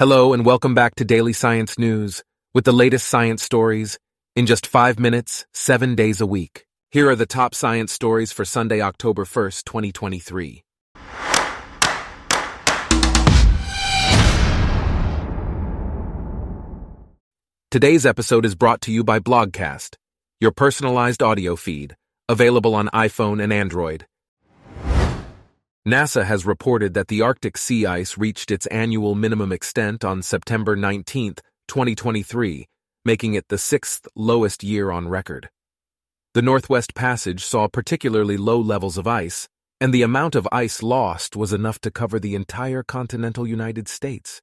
Hello and welcome back to Daily Science News with the latest science stories in just five minutes, seven days a week. Here are the top science stories for Sunday, October 1st, 2023. Today's episode is brought to you by Blogcast, your personalized audio feed, available on iPhone and Android. NASA has reported that the Arctic sea ice reached its annual minimum extent on September 19, 2023, making it the sixth lowest year on record. The Northwest Passage saw particularly low levels of ice, and the amount of ice lost was enough to cover the entire continental United States.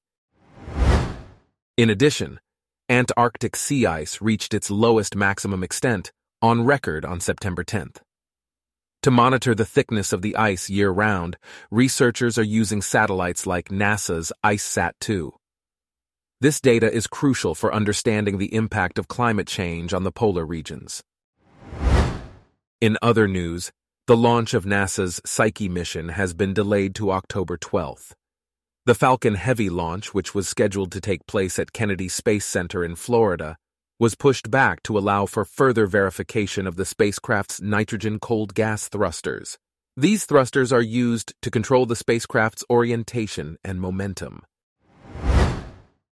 In addition, Antarctic sea ice reached its lowest maximum extent on record on September 10th. To monitor the thickness of the ice year round, researchers are using satellites like NASA's IceSat 2. This data is crucial for understanding the impact of climate change on the polar regions. In other news, the launch of NASA's Psyche mission has been delayed to October 12th. The Falcon Heavy launch, which was scheduled to take place at Kennedy Space Center in Florida, was pushed back to allow for further verification of the spacecraft's nitrogen cold gas thrusters. These thrusters are used to control the spacecraft's orientation and momentum.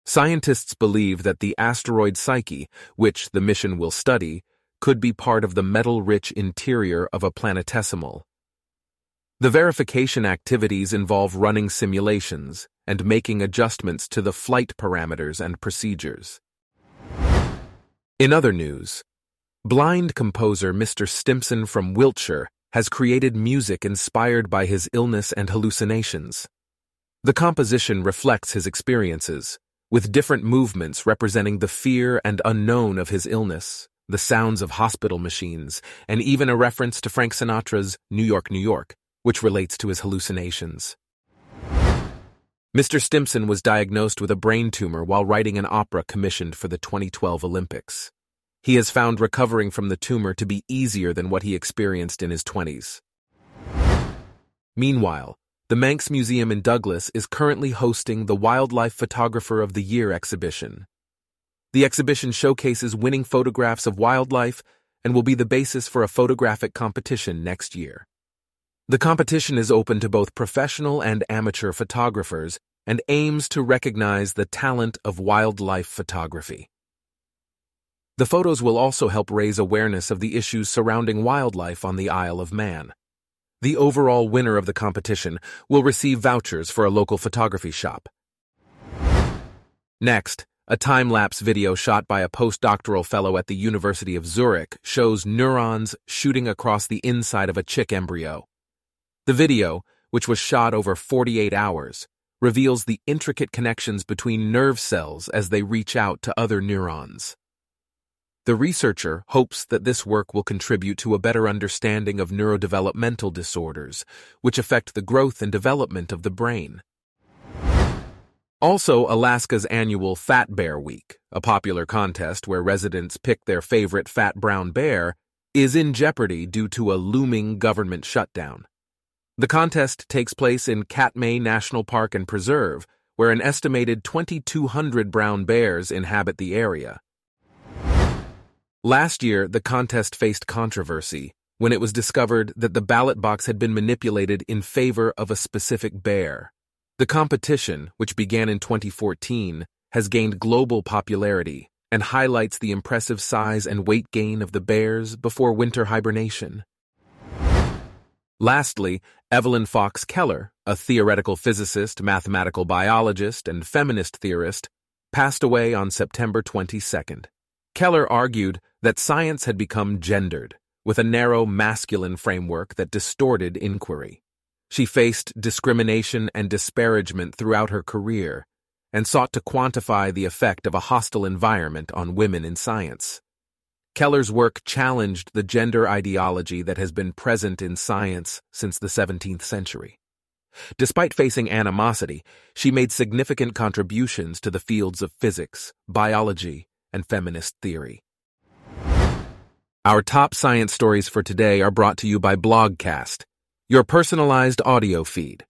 Scientists believe that the asteroid Psyche, which the mission will study, could be part of the metal-rich interior of a planetesimal. The verification activities involve running simulations and making adjustments to the flight parameters and procedures. In other news, blind composer Mr. Stimpson from Wiltshire has created music inspired by his illness and hallucinations. The composition reflects his experiences, with different movements representing the fear and unknown of his illness, the sounds of hospital machines, and even a reference to Frank Sinatra's New York, New York which relates to his hallucinations. Mr. Stimpson was diagnosed with a brain tumor while writing an opera commissioned for the 2012 Olympics. He has found recovering from the tumor to be easier than what he experienced in his 20s. Meanwhile, the Manx Museum in Douglas is currently hosting the Wildlife Photographer of the Year exhibition. The exhibition showcases winning photographs of wildlife and will be the basis for a photographic competition next year. The competition is open to both professional and amateur photographers and aims to recognize the talent of wildlife photography. The photos will also help raise awareness of the issues surrounding wildlife on the Isle of Man. The overall winner of the competition will receive vouchers for a local photography shop. Next, a time-lapse video shot by a postdoctoral fellow at the University of Zurich shows neurons shooting across the inside of a chick embryo. The video, which was shot over 48 hours, reveals the intricate connections between nerve cells as they reach out to other neurons. The researcher hopes that this work will contribute to a better understanding of neurodevelopmental disorders, which affect the growth and development of the brain. Also, Alaska's annual Fat Bear Week, a popular contest where residents pick their favorite fat brown bear, is in jeopardy due to a looming government shutdown. The contest takes place in Katmai National Park and Preserve, where an estimated 2,200 brown bears inhabit the area. Last year, the contest faced controversy when it was discovered that the ballot box had been manipulated in favor of a specific bear. The competition, which began in 2014, has gained global popularity and highlights the impressive size and weight gain of the bears before winter hibernation. Lastly, Evelyn Fox Keller, a theoretical physicist, mathematical biologist, and feminist theorist, passed away on September 22nd. Keller argued that science had become gendered, with a narrow masculine framework that distorted inquiry. She faced discrimination and disparagement throughout her career and sought to quantify the effect of a hostile environment on women in science. Keller's work challenged the gender ideology that has been present in science since the 17th century. Despite facing animosity, she made significant contributions to the fields of physics, biology, and feminist theory. Our top science stories for today are brought to you by Blogcast, your personalized audio feed.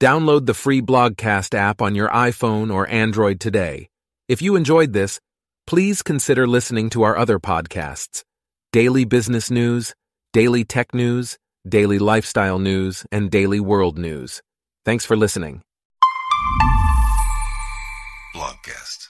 Download the free Blogcast app on your iPhone or Android today. If you enjoyed this, please consider listening to our other podcasts Daily Business News, Daily Tech News, Daily Lifestyle News, and Daily World News. Thanks for listening. Blogcast.